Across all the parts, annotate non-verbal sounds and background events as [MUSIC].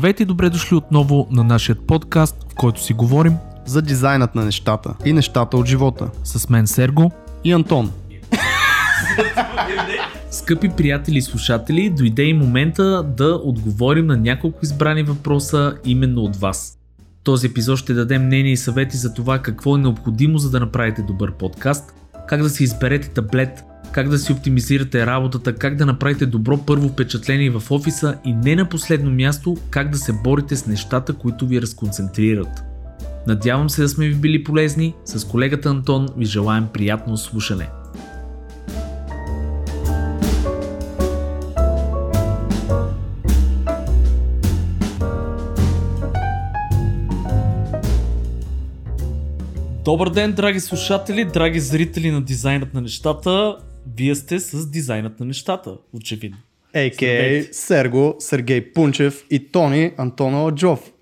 Здравейте и добре дошли отново на нашия подкаст, в който си говорим за дизайнът на нещата и нещата от живота. с мен Серго. И Антон. Скъпи приятели и слушатели, дойде и момента да отговорим на няколко избрани въпроса именно от вас. Този епизод ще дадем мнение и съвети за това какво е необходимо за да направите добър подкаст, как да си изберете таблет, как да си оптимизирате работата, как да направите добро първо впечатление в офиса и не на последно място, как да се борите с нещата, които ви разконцентрират. Надявам се да сме ви били полезни. С колегата Антон ви желаем приятно слушане. Добър ден, драги слушатели, драги зрители на дизайнът на нещата. Вие сте с дизайнът на нещата, очевидно. А.К. Здравейте. Серго, Сергей Пунчев и Тони Антонова Джов.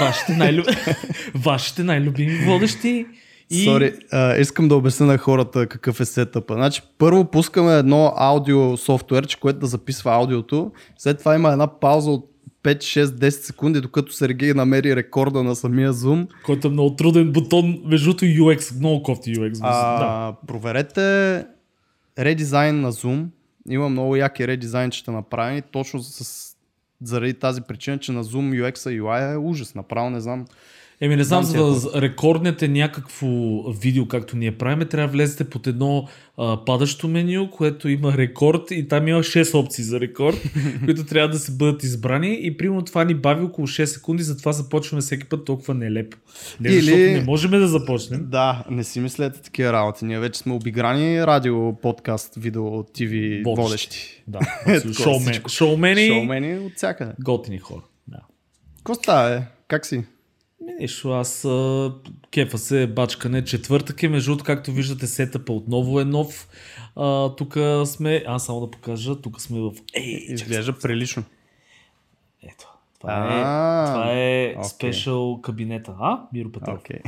Вашите, най-лю... [LAUGHS] Вашите най-любими водещи. И... Сори, а, искам да обясня на хората какъв е сетъпа. Значи, първо пускаме едно аудио софтуерче, което да записва аудиото. След това има една пауза от 5, 6, 10 секунди, докато Сергей намери рекорда на самия Zoom. Който е много труден бутон, между UX, много кофти UX. да. А, проверете редизайн на Zoom. Има много яки редизайнчета направени, точно с, заради тази причина, че на Zoom UX и UI е ужас. Направо не знам. Еми не знам, за да рекорднете някакво видео, както ние правиме, трябва да влезете под едно а, падащо меню, което има рекорд и там има 6 опции за рекорд, [LAUGHS] които трябва да се бъдат избрани и примерно това ни бави около 6 секунди, затова започваме всеки път толкова нелепо. Не, Или- защото не можем да започнем. Да, не си мислете такива работи. Ние вече сме обиграни радио, подкаст, видео, ТВ водещи. Водещи. Да, [LAUGHS] шоумен, всичко. шоумени, Шоумени от всякъде. готини хора. Да. Какво става, е? Как си? Ми, Нищо, аз а, кефа се бачкане. Четвъртък е, между както виждате, сетъпа отново е нов. А, тук сме, аз само да покажа, тук сме в... Ей, чакай, Изглежда прилично. ето. Това е, това е спешъл кабинета. А? Миро Петров. Окей.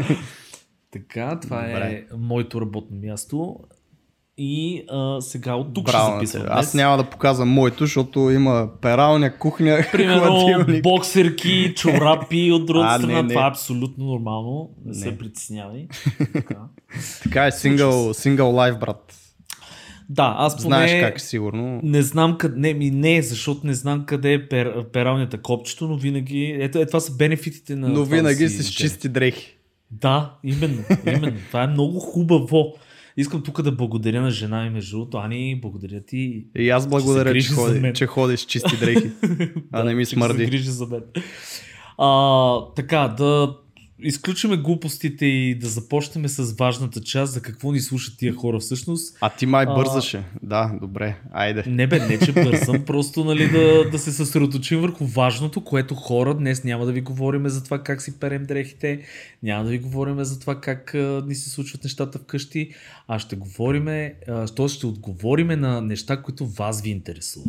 [LAUGHS] Така, това е Добре. моето работно място. И а, сега от тук ще Браво на записвам. днес. Аз няма да показвам моето, защото има пералня, кухня, [LAUGHS] Примерно боксерки, чорапи от другата [LAUGHS] А, не, страна. не. Това е абсолютно нормално. Не, се Не. притеснявай. [LAUGHS] Така. Така е, сингъл, сингъл лайф, брат. Да, аз поне... Знаеш как сигурно. Не знам къде, не, ми не, защото не знам къде е пер, пералнята копчето, но винаги, ето, е, това са бенефитите на Но винаги си с чисти дрехи. Да, именно, именно. това е много хубаво. Искам тук да благодаря на жена ми, между другото. Ани, благодаря ти. И аз благодаря, че, за ходи, че ходиш чисти дрехи. [LAUGHS] а не ми че се смърди. грижи за мен. А, така, да изключиме глупостите и да започнем с важната част за какво ни слушат тия хора всъщност. А ти май А. бързаше. Да, добре. Айде. Не бе, не че бързам, [LAUGHS] просто нали, да, да се съсредоточим върху важното, което хора днес няма да ви говорим за това как си перем дрехите, няма да ви говорим за това как а, ни се случват нещата вкъщи, а ще говорим, т.е. ще отговориме на неща, които вас ви интересуват.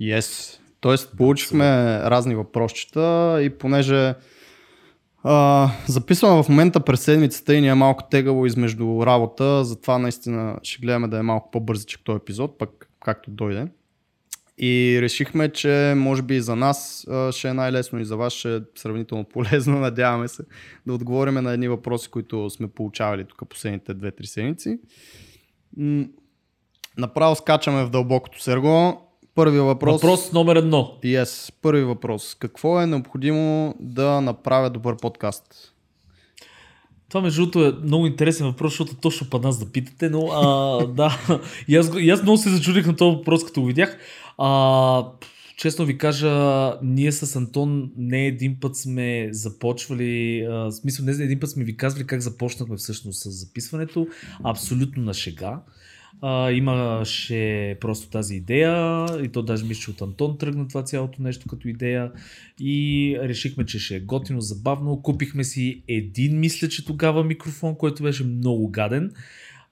Yes. Тоест, получихме разни въпросчета и понеже записваме в момента през седмицата и ни е малко тегаво измежду работа, затова наистина ще гледаме да е малко по-бързичък този епизод, пък както дойде. И решихме, че може би и за нас ще е най-лесно и за вас ще е сравнително [LAUGHS] полезно, надяваме се, да отговорим на едни въпроси, които сме получавали тук последните 2-3 седмици. Направо скачаме в дълбокото серго. Първият въпрос. Въпрос номер едно. Yes, първи въпрос. Какво е необходимо да направя добър подкаст? Това между другото е много интересен въпрос, защото точно па нас да питате, но а, [LAUGHS] да, и аз, и аз много се зачудих на този въпрос, като го видях. А, честно ви кажа, ние с Антон не един път сме започвали, а, в смисъл не един път сме ви казвали как започнахме всъщност с записването, абсолютно на шега. А, имаше просто тази идея и то даже мисля, че от Антон тръгна това цялото нещо като идея и решихме, че ще е готино, забавно. Купихме си един, мисля, че тогава микрофон, който беше много гаден.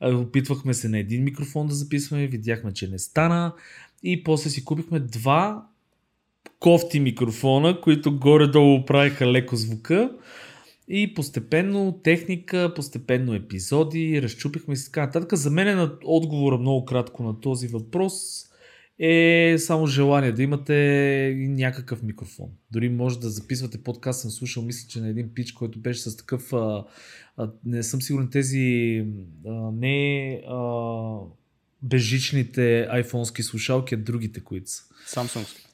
Опитвахме се на един микрофон да записваме, видяхме, че не стана и после си купихме два кофти микрофона, които горе-долу правиха леко звука. И постепенно техника, постепенно епизоди, разчупихме си така нататък. За мен е на отговора много кратко на този въпрос е само желание да имате някакъв микрофон. Дори може да записвате подкаст, съм слушал, мисля, че на един пич, който беше с такъв, а, а, не съм сигурен, тези а, не а, безжичните айфонски слушалки, а другите, които са. Samsung.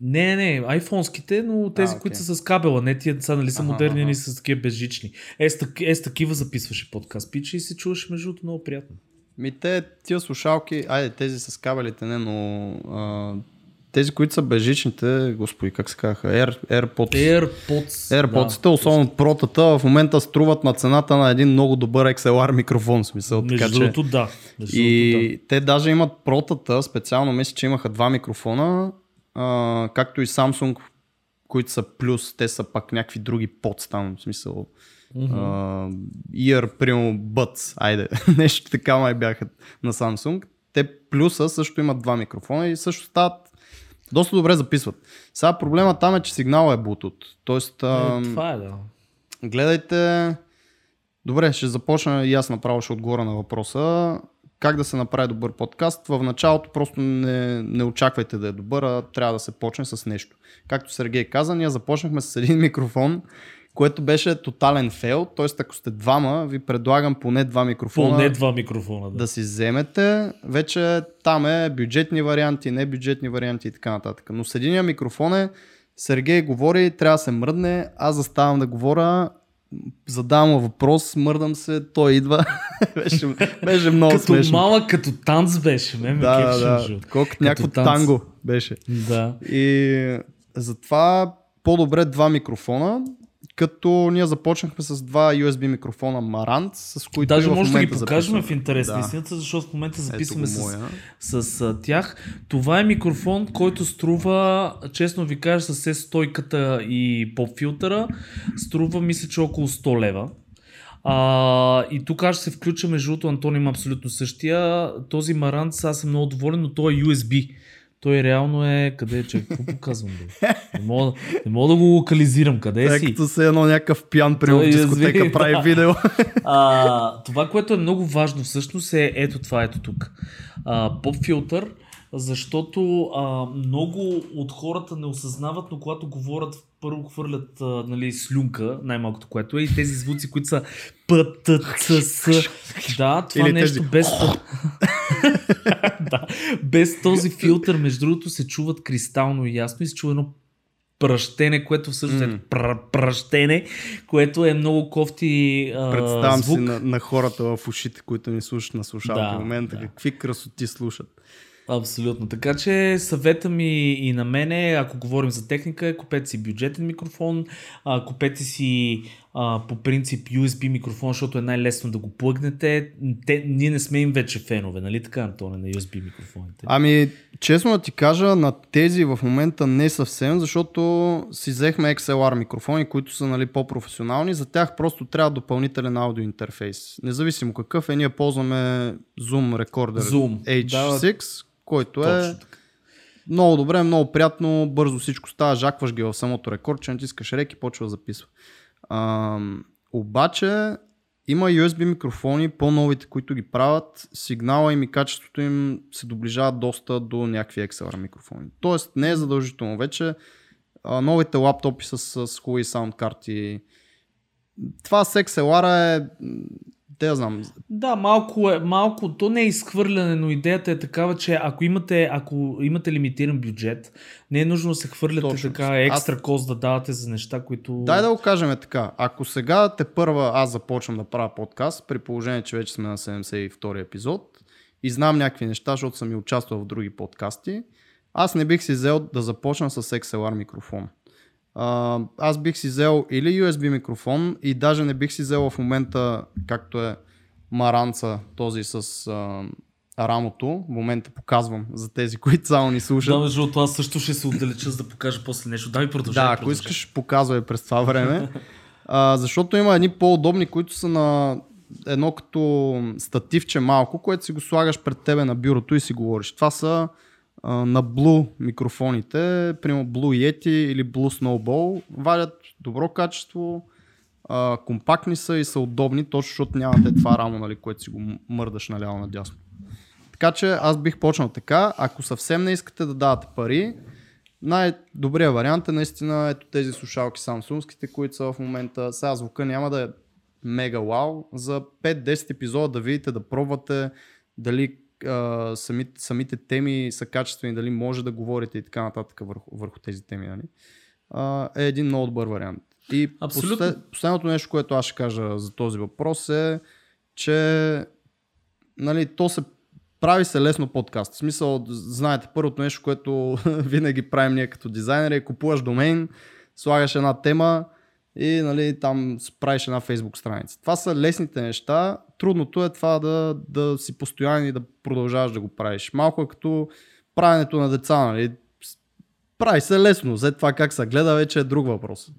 Не, не, не, айфонските, но тези, А, които са с кабела, не тия са, нали са модерни, аха. ни са такива безжични. Е, с, так- е, с такива записваше подкаст пича и се чуваше между другото много приятно. Ми те, тия слушалки, айде тези с кабелите не, но а, тези, които са безжичните, господи, как се казаха, Air, AirPods. AirPods. AirPods-те, да, особено протата, в момента струват на цената на един много добър XLR микрофон, смисъл. Между така, че... другото, да. Между И те даже имат протата, специално мисля, че имаха два микрофона, а, както и Samsung, които са плюс, те са пак някакви други подс там, в смисъл. Uh, ear, примерно, Buds, айде, [LAUGHS] нещо така май бяха на Samsung. Те плюса също имат два микрофона и също стават доста добре записват. Сега проблема там е, че сигнала е Bluetooth. Тоест, а, Е, това е, да. Гледайте. Добре, ще започна и аз направо ще отговоря на въпроса. Как да се направи добър подкаст? В началото просто не, не очаквайте да е добър, а трябва да се почне с нещо. Както Сергей каза, ние започнахме с един [LAUGHS] микрофон, което беше тотален фейл. Тоест, ако сте двама, ви предлагам поне два микрофона Поне два микрофона. Да. да си вземете. Вече там е бюджетни варианти, не бюджетни варианти и така нататък. Но с единия микрофон е Сергей говори, трябва да се мръдне, аз заставам да говоря, задавам въпрос, мърдам се, той идва. [LAUGHS] беше, беше много като смешно. малък, като танц беше. Ме, ме да, да, да. Колкото Като някакво танц. танго беше. Да. И затова по-добре два микрофона, като ние започнахме с два USB микрофона Marantz, с които Даже може да ги покажем в интерес Да. истината, защото в момента записваме с, с а, тях. Това е микрофон, който струва, честно ви кажа, с S-стойката и поп-филтъра, струва мисля, че около 100 лева. А, и тук аз ще се включа, между другото, Антон има абсолютно същия. Този Маранц, аз съм много доволен, но той е USB. Той реално е... Къде е, че? Какво показвам? Бе? Не, мога, не мога да го локализирам. Къде Тъй си? като се едно някакъв пиян при Той дискотека изви- прави да. видео. [LAUGHS] А, това, което е много важно всъщност е ето това, ето тук. А, поп-филтър, защото а, много от хората не осъзнават, но когато говорят, първо хвърлят нали, слюнка, най-малкото което е, и тези звуци, които са П, Т, Ц, С. Да, това Или нещо тези. без... [LAUGHS] да, без този филтър, между другото, се чуват кристално и ясно и се чува едно пръщене, което всъщност М. е пр- пръщене, което е много кофти а, Представям звук. си на, на хората в ушите, които ни слушат на слушалки Да, в момента, да. какви красоти слушат. Абсолютно. Така че съвета ми и на мене, ако говорим за техника, купете си бюджетен микрофон, купете си а, по принцип USB микрофон, защото е най-лесно да го плъгнете. Те, ние не сме им вече фенове, нали така, Антоне, на USB микрофоните? Ами, честно да ти кажа, на тези в момента не съвсем, защото си взехме XLR микрофони, които са нали, по-професионални. За тях просто трябва допълнителен аудиоинтерфейс. Независимо какъв е, ние ползваме Zoom Recorder Zoom. H6, който е много добре, много приятно, бързо всичко става, жакваш ги в самото рекордче, натискаш рек и почва да записва. А, обаче има USB микрофони, по-новите, които ги правят, сигнала им и качеството им се доближават доста до някакви XLR микрофони. Тоест не е задължително вече. А, новите лаптопи с, с хубави саунд. Това с XLR е, те я знам, Да, малко е, малко, то не е изхвърляне, но идеята е такава, че ако имате, ако имате лимитиран бюджет, не е нужно да се хвърляте Точно. така екстра кост да давате за неща, които... Дай да го кажем така. Ако сега те първа аз започвам да правя подкаст, при положение, че вече сме на 72 епизод и знам някакви неща, защото съм и участвал в други подкасти, аз не бих си взел да започна с XLR микрофон. А, аз бих си взел или USB микрофон и даже не бих си взел в момента, както е Маранца, този с а, рамото. В момента показвам за тези, които само ни слушат. Да, между аз също ще се отдалеча, за да покажа после нещо. Дай продължай. Да, ако продължай. искаш, показвай през това време. а, защото има едни по-удобни, които са на едно като стативче малко, което си го слагаш пред тебе на бюрото и си говориш. Това са на Blue микрофоните, примерно Blue Yeti или Blue Snowball. Вадят добро качество, а, компактни са и са удобни, точно защото нямате това рамо, нали, което си го мърдаш наляво надясно. Така че аз бих почнал така. Ако съвсем не искате да давате пари, най-добрият вариант е наистина ето тези слушалки самсунските, които са в момента. Сега звука няма да е мега вау. За 5-10 епизода да видите, да пробвате дали а, самите, самите теми са качествени, дали може да говорите и така нататък върху, върху тези теми. Нали? А, е един много добър вариант. И послед, последното нещо, което аз ще кажа за този въпрос е, че нали, то се прави се лесно подкаст. В смисъл, знаете, първото нещо, което [LAUGHS] винаги правим ние като дизайнери е купуваш домейн, слагаш една тема и нали, там правиш една фейсбук страница. Това са лесните неща. Трудното е това да, да си постоянен и да продължаваш да го правиш. Малко е като правенето на деца. Нали? Прави се лесно. За това как се гледа вече е друг въпрос.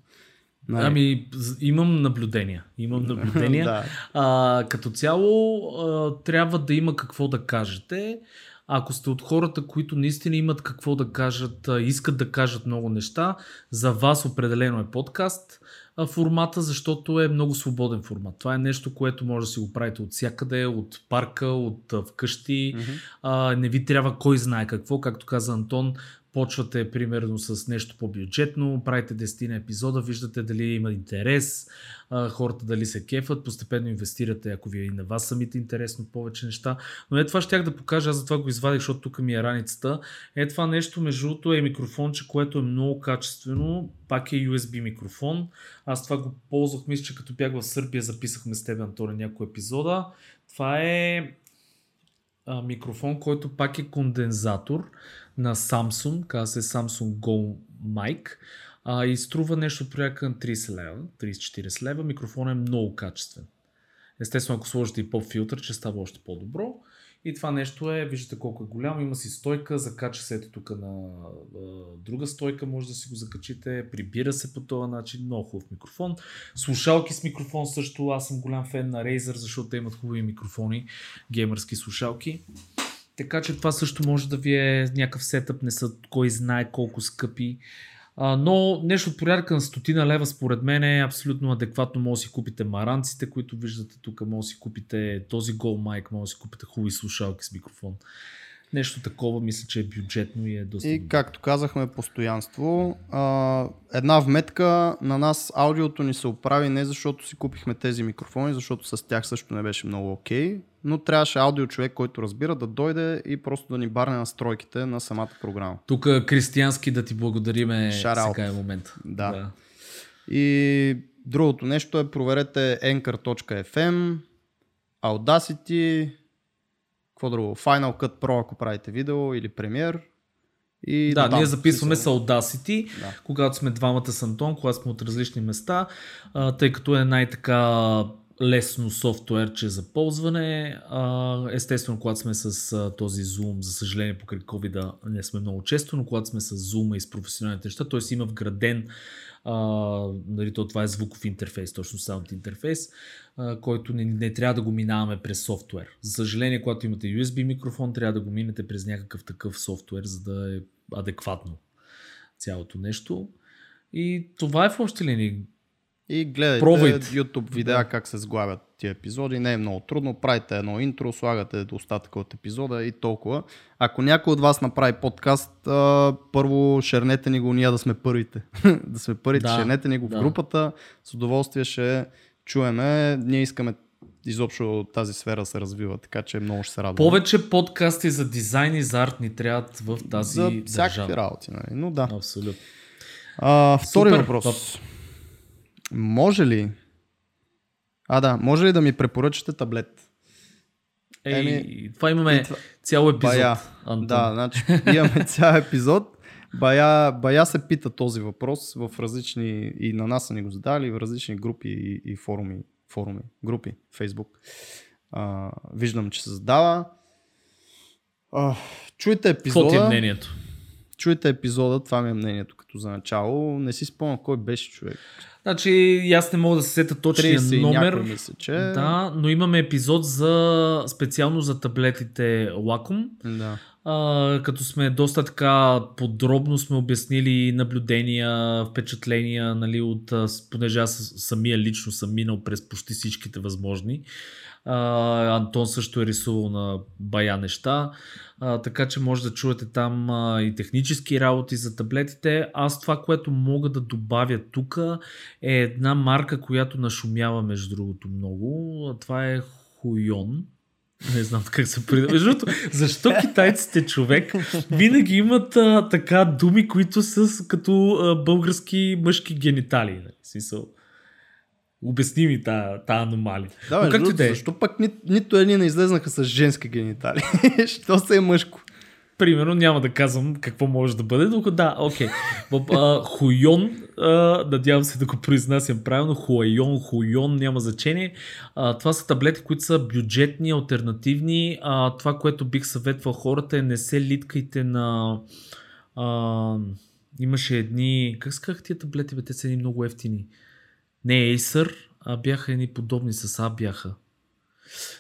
Нали? Ами, имам наблюдения. Имам [LAUGHS] наблюдения. да. а, като цяло, а, трябва да има какво да кажете. Ако сте от хората, които наистина имат какво да кажат, искат да кажат много неща, за вас определено е подкаст формата, защото е много свободен формат. Това е нещо, което може да си го правите от всякъде, от парка, от вкъщи. Mm-hmm. А, не ви трябва кой знае какво. Както каза Антон, почвате примерно с нещо по-бюджетно, правите 10 епизода, виждате дали има интерес, хората дали се кефат, постепенно инвестирате, ако ви е и на вас самите интересно повече неща. Но е това щях да покажа, аз затова го извадих, защото тук ми е раницата. Е това нещо, между другото е микрофонче, което е много качествено, пак е USB микрофон. Аз това го ползвах, мисля, че като бях в Сърбия, записахме с теб, Антони, някои епизода. Това е а, микрофон, който пак е кондензатор на Samsung, казва се Samsung Go Mic а, и струва нещо порядка на 30 лева, 30-40 лева. Микрофонът е много качествен. Естествено, ако сложите и поп-филтър, ще става още по-добро. И това нещо е, виждате колко е голямо, има си стойка, закача се ето тук на а, друга стойка, може да си го закачите, прибира се по този начин, много хубав микрофон. Слушалки с микрофон също, аз съм голям фен на Razer, защото те имат хубави микрофони, геймърски слушалки. Така че това също може да ви е някакъв сетъп, не са кой знае колко скъпи. А, но нещо от порядка на стотина лева според мен е абсолютно адекватно. Може да си купите маранците, които виждате тук, може да си купите този Go Mic, може да си купите хубави слушалки с микрофон. Нещо такова мисля, че е бюджетно и е доста. И както казахме, постоянство. А, една вметка на нас аудиото ни се оправи не защото си купихме тези микрофони, защото с тях също не беше много окей, okay, но трябваше аудио човек, който разбира да дойде и просто да ни барне настройките на самата програма. Тук Кристиянски да ти благодариме Shout сега е момент. Да. да. И другото нещо е проверете anchor.fm, Audacity, какво друго? Final Cut Pro, ако правите видео или Premiere. И да, ние записваме с Audacity, да. когато сме двамата с Антон, когато сме от различни места, тъй като е най-така лесно софтуерче за ползване. Естествено, когато сме с този Zoom, за съжаление покрай COVID не сме много често, но когато сме с Zoom и с професионалните неща, т.е. има вграден нали, то, това е звуков интерфейс, точно саунд интерфейс, който не, не трябва да го минаваме през софтуер. За съжаление, когато имате USB микрофон, трябва да го минете през някакъв такъв софтуер, за да е адекватно цялото нещо. И това е в общи линии. И гледайте Пробайте. YouTube видеа да. как се сглавят тия епизоди. Не е много трудно. Правите едно интро, слагате до остатъка от епизода и толкова. Ако някой от вас направи подкаст, а, първо шернете ни го ние да сме първите. [LAUGHS] да сме първите, да. шернете ни го да. в групата. С удоволствие ще чуеме. Ние искаме изобщо тази сфера се развива, така че много ще се радвам. Повече подкасти за дизайн и за арт ни трябват в тази за всякакви работи, нали? но да. Абсолютно. А, втори Супер. въпрос. Може ли? А, да, може ли да ми препоръчате таблет? Ей, Еми, това имаме това... цял епизод. Бая. Антон. Да, значи имаме цял епизод. Бая, бая се пита този въпрос в различни, и на нас са ни го задали, в различни групи и, и форуми, форуми, групи, Фейсбук. А, виждам, че се задава. А, чуйте епизода. Какво ти е мнението? Чуйте епизода, това ми е мнението като за начало. Не си спомням кой беше човек. Значи, аз не мога да се сета точния номер. Мисля, че... Да, но имаме епизод за специално за таблетите Wacom. Да. а, като сме доста така подробно сме обяснили наблюдения, впечатления, нали, от, понеже аз самия лично съм минал през почти всичките възможни. А, Антон също е рисувал на бая неща, а, така че може да чуете там а, и технически работи за таблетите. Аз това, което мога да добавя тук е една марка, която нашумява между другото много. Това е Хуйон. Не знам как се придава. Защо китайците човек винаги имат а, така думи, които са като а, български мъжки генитали? Нали? Смисъл. Обясни ми тази та аномалия. Да, Но както да е. Защо пък ни, нито едни не излезнаха с женски генитали? [LAUGHS] Що се е мъжко? Примерно няма да казвам какво може да бъде, но да, окей. Okay. Хуйон, надявам се да го произнасям правилно, Хуайон, Хуйон, няма значение. А, това са таблети, които са бюджетни, альтернативни. А, това, което бих съветвал хората е не се литкайте на... А, имаше едни... Как сказах тия таблети, бе? Те са едни много ефтини. Не Acer, а бяха едни подобни с А бяха.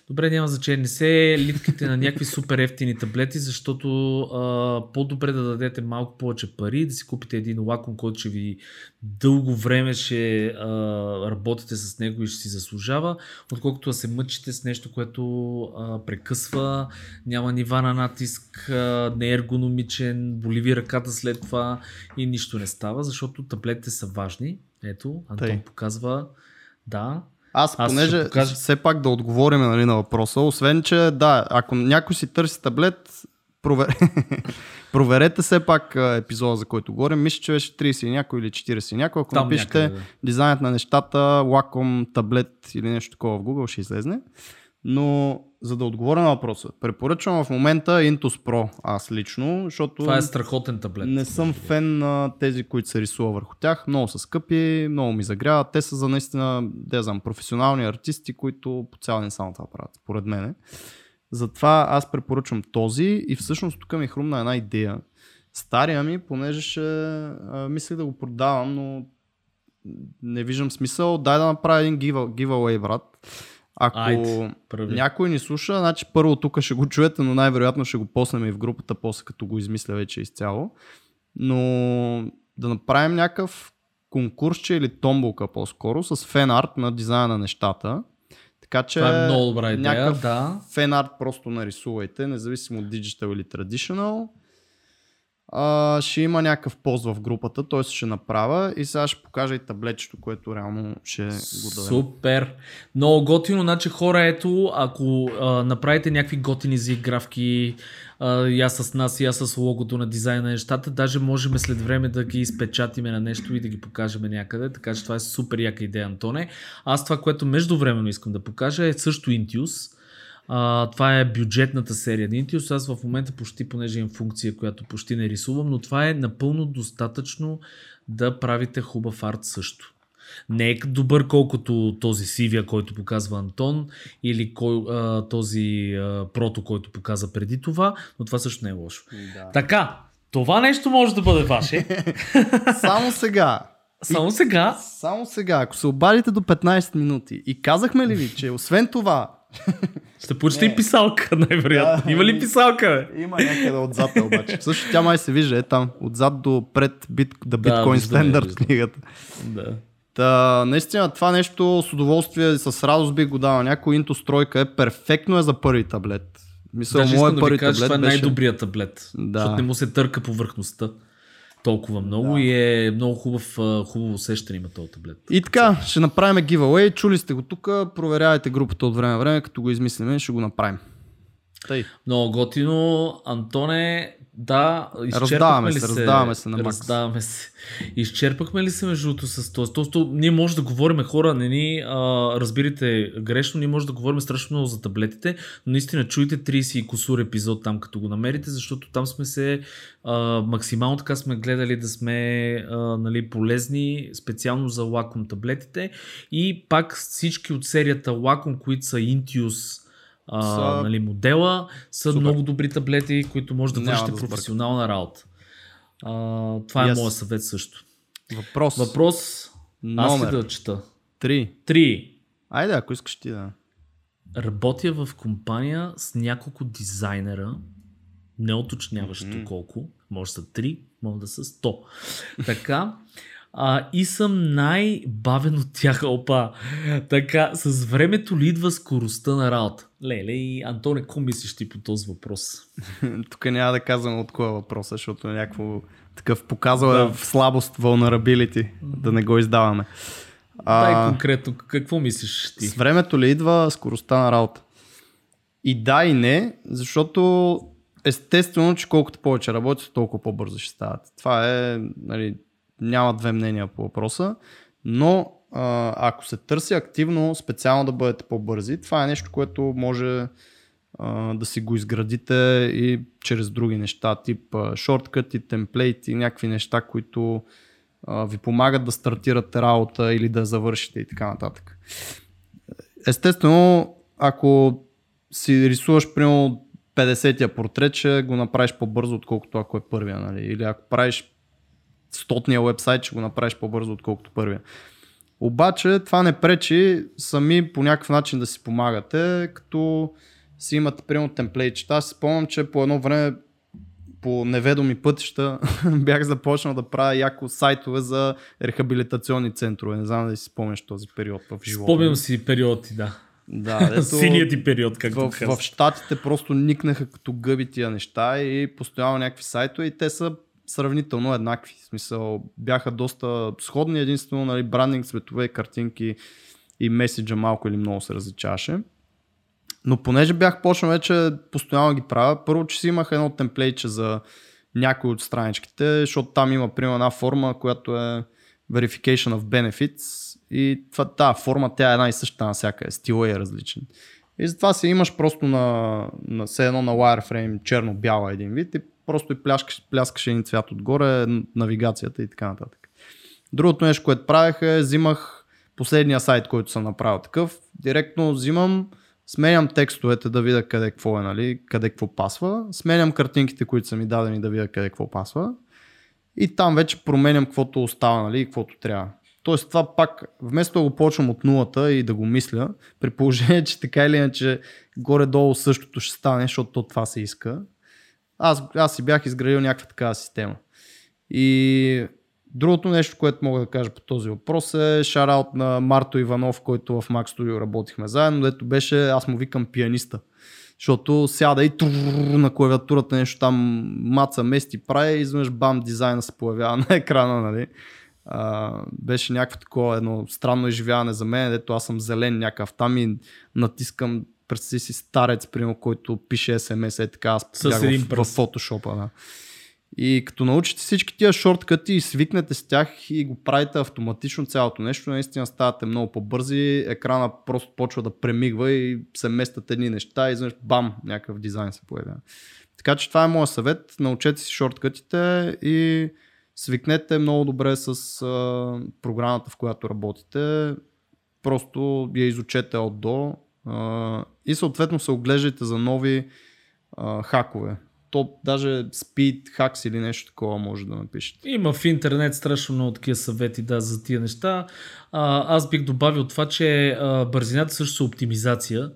Добре, няма значение. Не се литките на някакви супер ефтини таблети, защото а, по-добре да дадете малко повече пари, да си купите един лаком, който ще ви дълго време ще а, работите с него и ще си заслужава, отколкото да се мъчите с нещо, което а, прекъсва, няма нива на натиск, а, не е ергономичен, боли ръката след това и нищо не става, защото таблетите са важни. Ето, Антон Тъй. показва, да, аз, Аз понеже покажа... все пак да отговорим нали, на въпроса, освен че да, ако някой си търси таблет, провер... [LAUGHS] проверете все пак епизода, за който говорим. Мисля, че беше 30 и някой или 40 и някой. Ако Там напишете някъде, да. дизайнът на нещата, лаком, таблет или нещо такова в Google, ще излезне. Но за да отговоря на въпроса, препоръчвам в момента Intus Pro аз лично, защото Това е страхотен таблет. Не съм фен на тези, които се рисува върху тях. Много са скъпи, много ми загряват. Те са за наистина, да знам, професионални артисти, които по цял ден само това правят, според мен. Затова аз препоръчвам този и всъщност тук ми е хрумна една идея. Стария ми, понеже ще а, мислех да го продавам, но не виждам смисъл. Дай да направя един giveaway, брат ако Айде, някой ни слуша, значи първо тук ще го чуете, но най-вероятно ще го поснем и в групата, после като го измисля вече изцяло. Но да направим някакъв конкурсче или томбулка по-скоро с фен арт на дизайна на нещата. Така че Това е много добра идея, да. фен арт просто нарисувайте, независимо от digital или traditional а, ще има някакъв пост в групата, т.е. ще направя и сега ще покажа и таблетчето, което реално ще го дадем. Супер! Много готино, значи хора, ето, ако а, направите някакви готини заигравки, я с нас, я с логото на дизайна на нещата, даже можем след време да ги изпечатиме на нещо и да ги покажем някъде, така че това е супер яка идея, Антоне. Аз това, което междувременно искам да покажа е също Intius а, това е бюджетната серия Nintios. Аз в момента почти, понеже имам функция, която почти не рисувам, но това е напълно достатъчно да правите хубав арт също. Не е добър колкото този сивия, който показва Антон, или кой, а, този а, прото, който показа преди това, но това също не е лошо. Да. Така, това нещо може да бъде ваше. [LAUGHS] Само сега. Само сега. Само сега. Ако се обадите до 15 минути и казахме ли ви, че освен това ще получите и писалка, [LAUGHS] най-вероятно. Да, Има ли писалка? Бе? Има някъде отзад обаче. [LAUGHS] Също тя май се вижда, е там. Отзад до пред бит, да, Standard вижда. книгата. Да. Та, наистина това нещо с удоволствие, с радост бих го дал. Някой инто стройка е перфектно е за първи таблет. Мисля, моят да първи кажа, таблет това е най-добрият таблет. Да. Защото не му се търка повърхността толкова много да. и е много хубав, хубаво усещане има този таблет. И така, ще направим giveaway. Чули сте го тук, проверявайте групата от време на време, като го измислиме, ще го направим. Тъй. Много готино. Антоне, да, раздаваме ли се, се, раздаваме се на Макс. Раздаваме се. Изчерпахме ли се между другото с този? Тоест, ние може да говорим хора, не ни а, разбирате грешно, ние може да говорим страшно много за таблетите, но наистина чуйте 30 и косур епизод там, като го намерите, защото там сме се а, максимално така сме гледали да сме а, нали, полезни специално за лаком таблетите и пак всички от серията лаком, които са Intius, а, са... нали, модела, са Супер. много добри таблети, които може да вършите да професионална работа. А, това yes. е моят съвет също. Въпрос. Въпрос. Номер. Аз ли да чета? Три. Три. Айде, ако искаш ти да. Работя в компания с няколко дизайнера не уточняващо mm-hmm. колко, може са 3, може да са 100. Така, а, и съм най-бавен от тях. Опа. Така, с времето ли идва скоростта на работа? Леле, и Антоне, какво мислиш ти по този въпрос? [LAUGHS] Тук няма да казвам от кой е въпроса, защото е някакво такъв показал да. в слабост, vulnerability, да не го издаваме. А, Дай конкретно, какво мислиш ти? С времето ли идва скоростта на работа? И да и не, защото естествено, че колкото повече работи, толкова по-бързо ще стават. Това е, нали, няма две мнения по въпроса, но а, ако се търси активно, специално да бъдете по-бързи, това е нещо, което може а, да си го изградите и чрез други неща, тип шорткъти, темплейти, някакви неща, които а, ви помагат да стартирате работа или да завършите и така нататък. Естествено, ако си рисуваш примерно 50-я портрет, ще го направиш по-бързо, отколкото ако е първия. Нали? Или ако правиш стотния вебсайт, ще го направиш по-бързо, отколкото първия. Обаче това не пречи сами по някакъв начин да си помагате, като си имате примерно темплейтчета. Аз си спомням, че по едно време по неведоми пътища [LAUGHS] бях започнал да правя яко сайтове за рехабилитационни центрове. Не знам дали си спомняш този период в живота. Спомням си периоди, да. Да, [LAUGHS] ето, Синият ти период, както в, в, в Штатите просто никнаха като гъби тия неща и постоянно някакви сайтове и те са сравнително еднакви. В смисъл, бяха доста сходни, единствено нали, брандинг, цветове, картинки и меседжа малко или много се различаваше. Но понеже бях почнал вече постоянно ги правя, първо, че си имах едно темплейтче за някои от страничките, защото там има примерно една форма, която е Verification of Benefits и това, тази форма тя е една и съща навсякъде, стила е различен. И затова си имаш просто на, на все едно на wireframe черно-бяла един вид и просто и пляскаш, пляскаш един цвят отгоре, навигацията и така нататък. Другото нещо, което правех е, взимах последния сайт, който съм направил такъв, директно взимам, сменям текстовете да видя къде какво е, нали, къде какво пасва, сменям картинките, които са ми дадени да видя къде какво пасва и там вече променям каквото остава, нали, каквото трябва. Тоест това пак, вместо да го почвам от нулата и да го мисля, при положение, че така или иначе горе-долу същото ще стане, защото това се иска, аз, аз си бях изградил някаква такава система. И другото нещо, което мога да кажа по този въпрос е шараут на Марто Иванов, който в Mac Studio работихме заедно, дето беше, аз му викам пианиста. Защото сяда и на клавиатурата нещо там маца мести прави и изведнъж бам дизайна се появява [LAUGHS] на екрана, нали? А, беше някакво такова едно странно изживяване за мен, дето аз съм зелен някакъв там и натискам представи си старец, примерно, който пише смс, е така, аз С в, в, в фотошопа. Да. И като научите всички тия шорткъти и свикнете с тях и го правите автоматично цялото нещо, наистина ставате много по-бързи, екрана просто почва да премигва и се местят едни неща и изведнъж бам, някакъв дизайн се появява. Така че това е моят съвет, научете си шорткътите и свикнете много добре с а, програмата, в която работите. Просто я изучете от до и съответно се оглеждайте за нови а, хакове. То даже speed hacks или нещо такова може да напишете. Има в интернет страшно много такива съвети да, за тия неща. А, аз бих добавил това, че а, бързината също е оптимизация.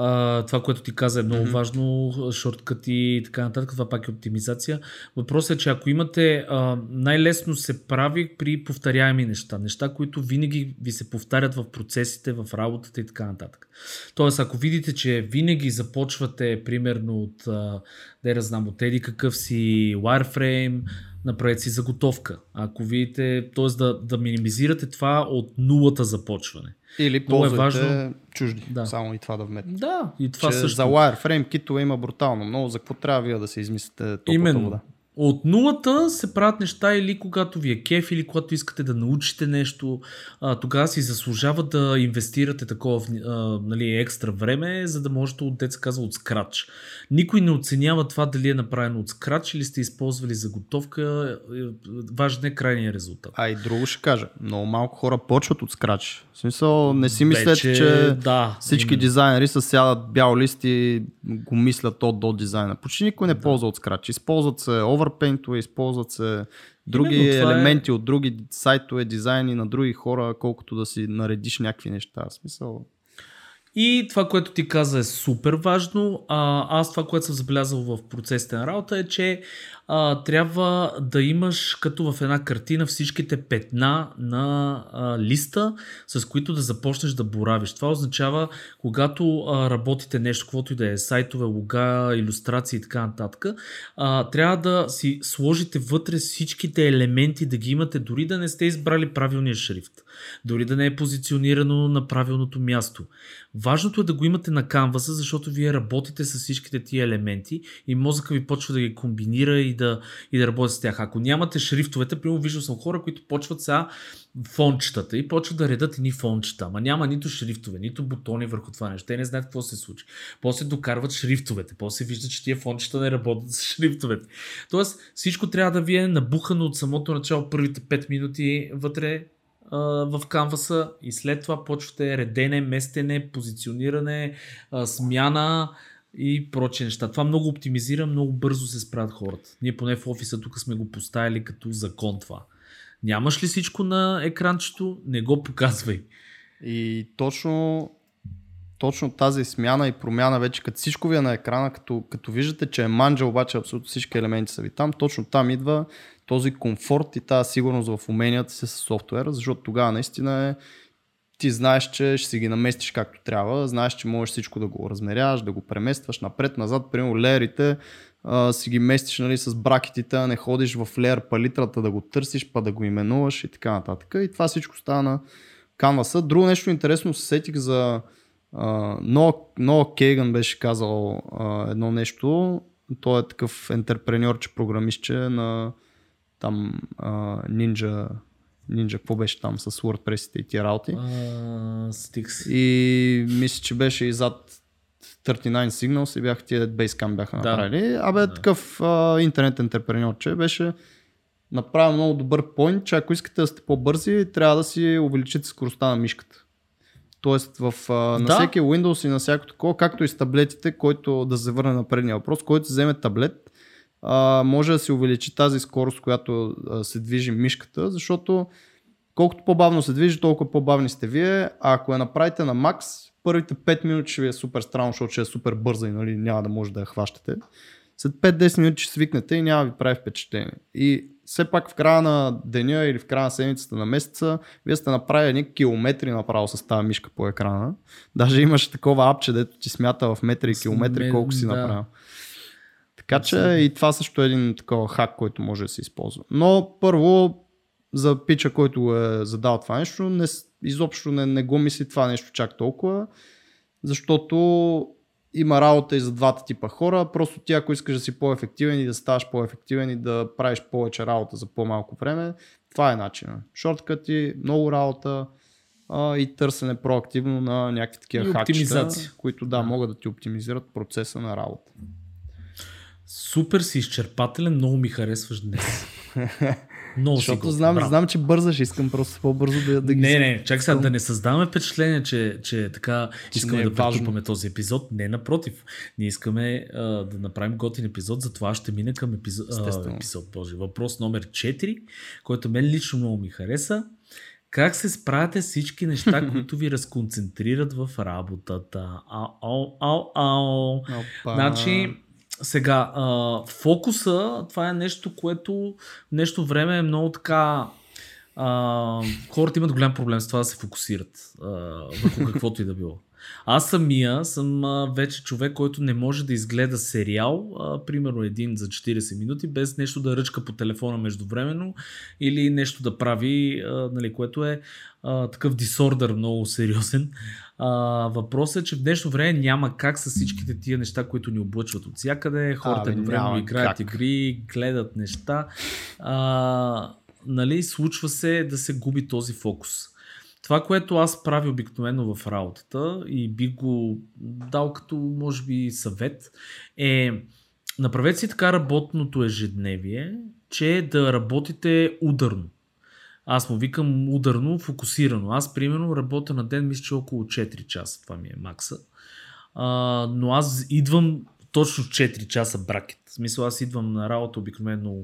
А, това, което ти каза е много mm-hmm. важно, шорткъти и така нататък, това пак е оптимизация. Въпросът е, че ако имате, а, най-лесно се прави при повторяеми неща, неща, които винаги ви се повтарят в процесите, в работата и така нататък. Тоест, ако видите, че винаги започвате, примерно от, а, да я знам, от еди какъв си wireframe, направете си заготовка. Ако видите, т.е. Да, да минимизирате това от нулата започване. Или ползвайте е важно... чужди. Да. Само и това да вметне. Да, и това че също. За wireframe китове има брутално много. За какво трябва вие да се измислите толкова Именно. вода? От нулата се правят неща или когато ви е кеф, или когато искате да научите нещо, а, тогава си заслужава да инвестирате такова а, нали, екстра време, за да можете от деца казва от скрач. Никой не оценява това дали е направено от скрач или сте използвали заготовка. Е, важен е крайният резултат. А и друго ще кажа. Много малко хора почват от скрач. В смисъл, не си мислете, че да, всички именно. дизайнери са сядат бял лист и го мислят от до дизайна. Почти никой не да. ползва от скрач. Използват се overpaint, използват се други Именно, елементи е... от други сайтове, дизайни на други хора, колкото да си наредиш някакви неща. В смисъл, И това, което ти каза е супер важно. А, аз това, което съм забелязал в процесите на работа е, че а, трябва да имаш като в една картина всичките петна на а, листа, с които да започнеш да боравиш. Това означава, когато а, работите нещо, каквото и да е, сайтове, лога, иллюстрации и така нататък, а, трябва да си сложите вътре всичките елементи, да ги имате, дори да не сте избрали правилния шрифт, дори да не е позиционирано на правилното място. Важното е да го имате на канваса, защото вие работите с всичките тия елементи и мозъка ви почва да ги комбинира и да, и да работи с тях. Ако нямате шрифтовете, примерно виждал съм хора, които почват сега фончетата и почват да редат едни фончета, ама няма нито шрифтове, нито бутони върху това нещо. Те не знаят какво се случи. После докарват шрифтовете, после виждат, че тия фончета не работят с шрифтовете. Тоест всичко трябва да ви е набухано от самото начало, първите 5 минути вътре в канваса и след това почвате редене, местене, позициониране, смяна и прочие неща. Това много оптимизира, много бързо се справят хората. Ние поне в офиса тук сме го поставили като закон това. Нямаш ли всичко на екранчето, не го показвай. И точно, точно тази смяна и промяна вече, като всичко ви е на екрана, като, като виждате, че е манджа, обаче абсолютно всички елементи са ви там, точно там идва този комфорт и тази сигурност в уменията си с софтуера, защото тогава наистина е ти знаеш, че ще си ги наместиш както трябва, знаеш, че можеш всичко да го размеряваш, да го преместваш напред, назад, примерно леерите си ги местиш нали, с бракетите, а не ходиш в леер палитрата да го търсиш, па да го именуваш и така нататък. И това всичко става на канваса. Друго нещо интересно се сетих за Ноа Кейган беше казал а, едно нещо. Той е такъв ентерпреньор, че програмистче на там а, Ninja, Ninja, какво беше там с WordPress и тия работи. Uh, и мисля, че беше и зад 39 Signals и бяха тия Basecamp бяха да. направили. Абе, да. такъв а, интернет ентерпреньор, че беше направил много добър поинт, че ако искате да сте по-бързи, трябва да си увеличите скоростта на мишката. Тоест в, а, на да. всеки Windows и на всяко такова, както и с таблетите, който да се върне на предния въпрос, който вземе таблет, а, може да се увеличи тази скорост, която а, се движи мишката, защото колкото по-бавно се движи, толкова по-бавни сте вие, а ако я направите на макс, първите 5 минути ще ви е супер странно, защото ще е супер бърза и нали, няма да може да я хващате. След 5-10 минути ще свикнете и няма ви прави впечатление. И все пак в края на деня или в края на седмицата на месеца, вие сте направили едни километри направо с тази мишка по екрана. Даже имаше такова апче, дето ти смята в метри и километри колко си да. направил. Така че и това също е един такова хак, който може да се използва. Но първо, за пича, който е задал това нещо, не, изобщо не, не го мисли това нещо чак толкова, защото има работа и за двата типа хора. Просто ти, ако искаш да си по-ефективен и да ставаш по-ефективен и да правиш повече работа за по-малко време, това е начина. Шорткъти, много работа а, и търсене проактивно на някакви такива хакчета, които да, могат да ти оптимизират процеса на работа. Супер си изчерпателен, много ми харесваш днес. [LAUGHS] Много Защото знам, знам, че бързаш, искам просто по-бързо да, да ги... Не, не, чак сега да не създаваме впечатление, че, че така искаме е да претупаме този епизод. Не, напротив. Ние искаме а, да направим готин епизод, затова ще мине към епизод, а, епизод Боже. Въпрос номер 4, който мен лично много ми хареса. Как се справяте всички неща, [LAUGHS] които ви разконцентрират в работата? Ау, ау, ау, ау. Значи, сега, а, фокуса, това е нещо, което нещо време е много така... А, хората имат голям проблем с това да се фокусират а, върху каквото и да било. Аз самия съм а, вече човек, който не може да изгледа сериал, а, примерно един за 40 минути, без нещо да ръчка по телефона междувременно или нещо да прави, а, нали, което е а, такъв дисордър много сериозен. А, въпросът е, че в днешно време няма как с всичките тия неща, които ни облъчват от всякъде. Хората едновременно играят как. игри, гледат неща. А, нали, случва се да се губи този фокус. Това, което аз правя обикновено в работата и би го дал като, може би, съвет, е направете си така работното ежедневие, че да работите ударно. Аз му викам ударно, фокусирано. Аз, примерно, работя на ден, мисля, че около 4 часа. Това ми е макса. А, но аз идвам точно 4 часа бракет. В смисъл, аз идвам на работа обикновено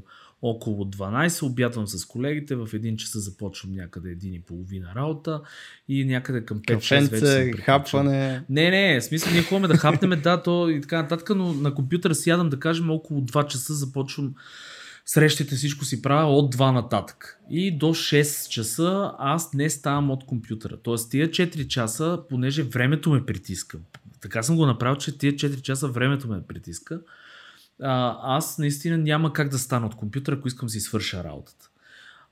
около 12, обядвам с колегите, в един часа започвам някъде един и половина работа и някъде към 5-6 вече хапване. Не, не, в смисъл ние ходим да хапнем, да, то и така нататък, но на компютъра сядам да кажем около 2 часа започвам срещите всичко си правя от 2 нататък. И до 6 часа аз не ставам от компютъра. Тоест тия 4 часа, понеже времето ме притиска. Така съм го направил, че тия 4 часа времето ме притиска. А, аз наистина няма как да стана от компютъра, ако искам да си свърша работата.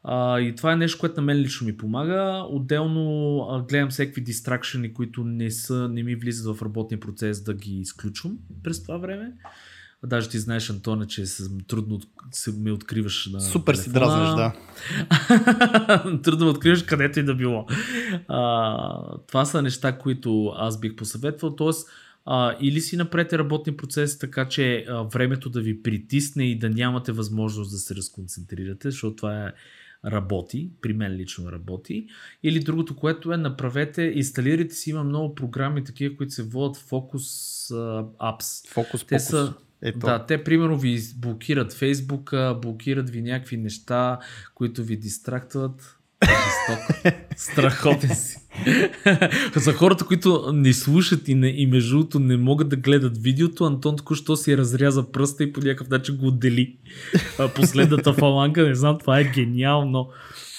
А, и това е нещо, което на мен лично ми помага. Отделно а, гледам всеки дистракшени, които не, са, не ми влизат в работния процес да ги изключвам през това време. Даже ти знаеш, Антоне, че съм трудно се ми откриваш на Супер телефона. си дразнеш, да. [LAUGHS] трудно откриваш където и да било. А, това са неща, които аз бих посъветвал. Тоест, а, или си напрете работни процес, така че а, времето да ви притисне и да нямате възможност да се разконцентрирате, защото това е работи, при мен лично работи. Или другото, което е направете, инсталирайте си, има много програми, такива, които се водят Focus Apps. Focus, Те са, ето. Да, те примерно ви блокират Фейсбука, блокират ви някакви неща, които ви дистрактват. [LAUGHS] Страхотен си. За хората, които не слушат и, не, и между другото не могат да гледат видеото, Антон току-що си разряза пръста и по някакъв начин го отдели. Последната фаланга, не знам, това е гениално.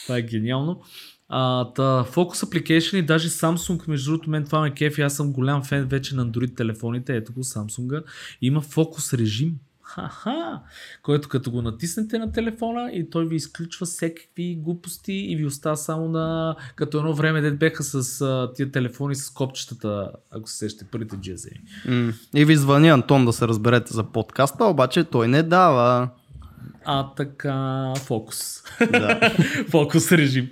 Това е гениално. А, Focus Application и даже Samsung, между другото, мен това ме кефи, аз съм голям фен вече на Android телефоните, ето го Samsung, има Focus режим. Ха-ха! Който като го натиснете на телефона и той ви изключва всеки глупости и ви остава само на... Като едно време дед беха с а, тия телефони с копчетата, ако се сещате, първите джези. Mm. И ви звъни Антон да се разберете за подкаста, обаче той не дава. А така, фокус. Да. [LAUGHS] фокус режим.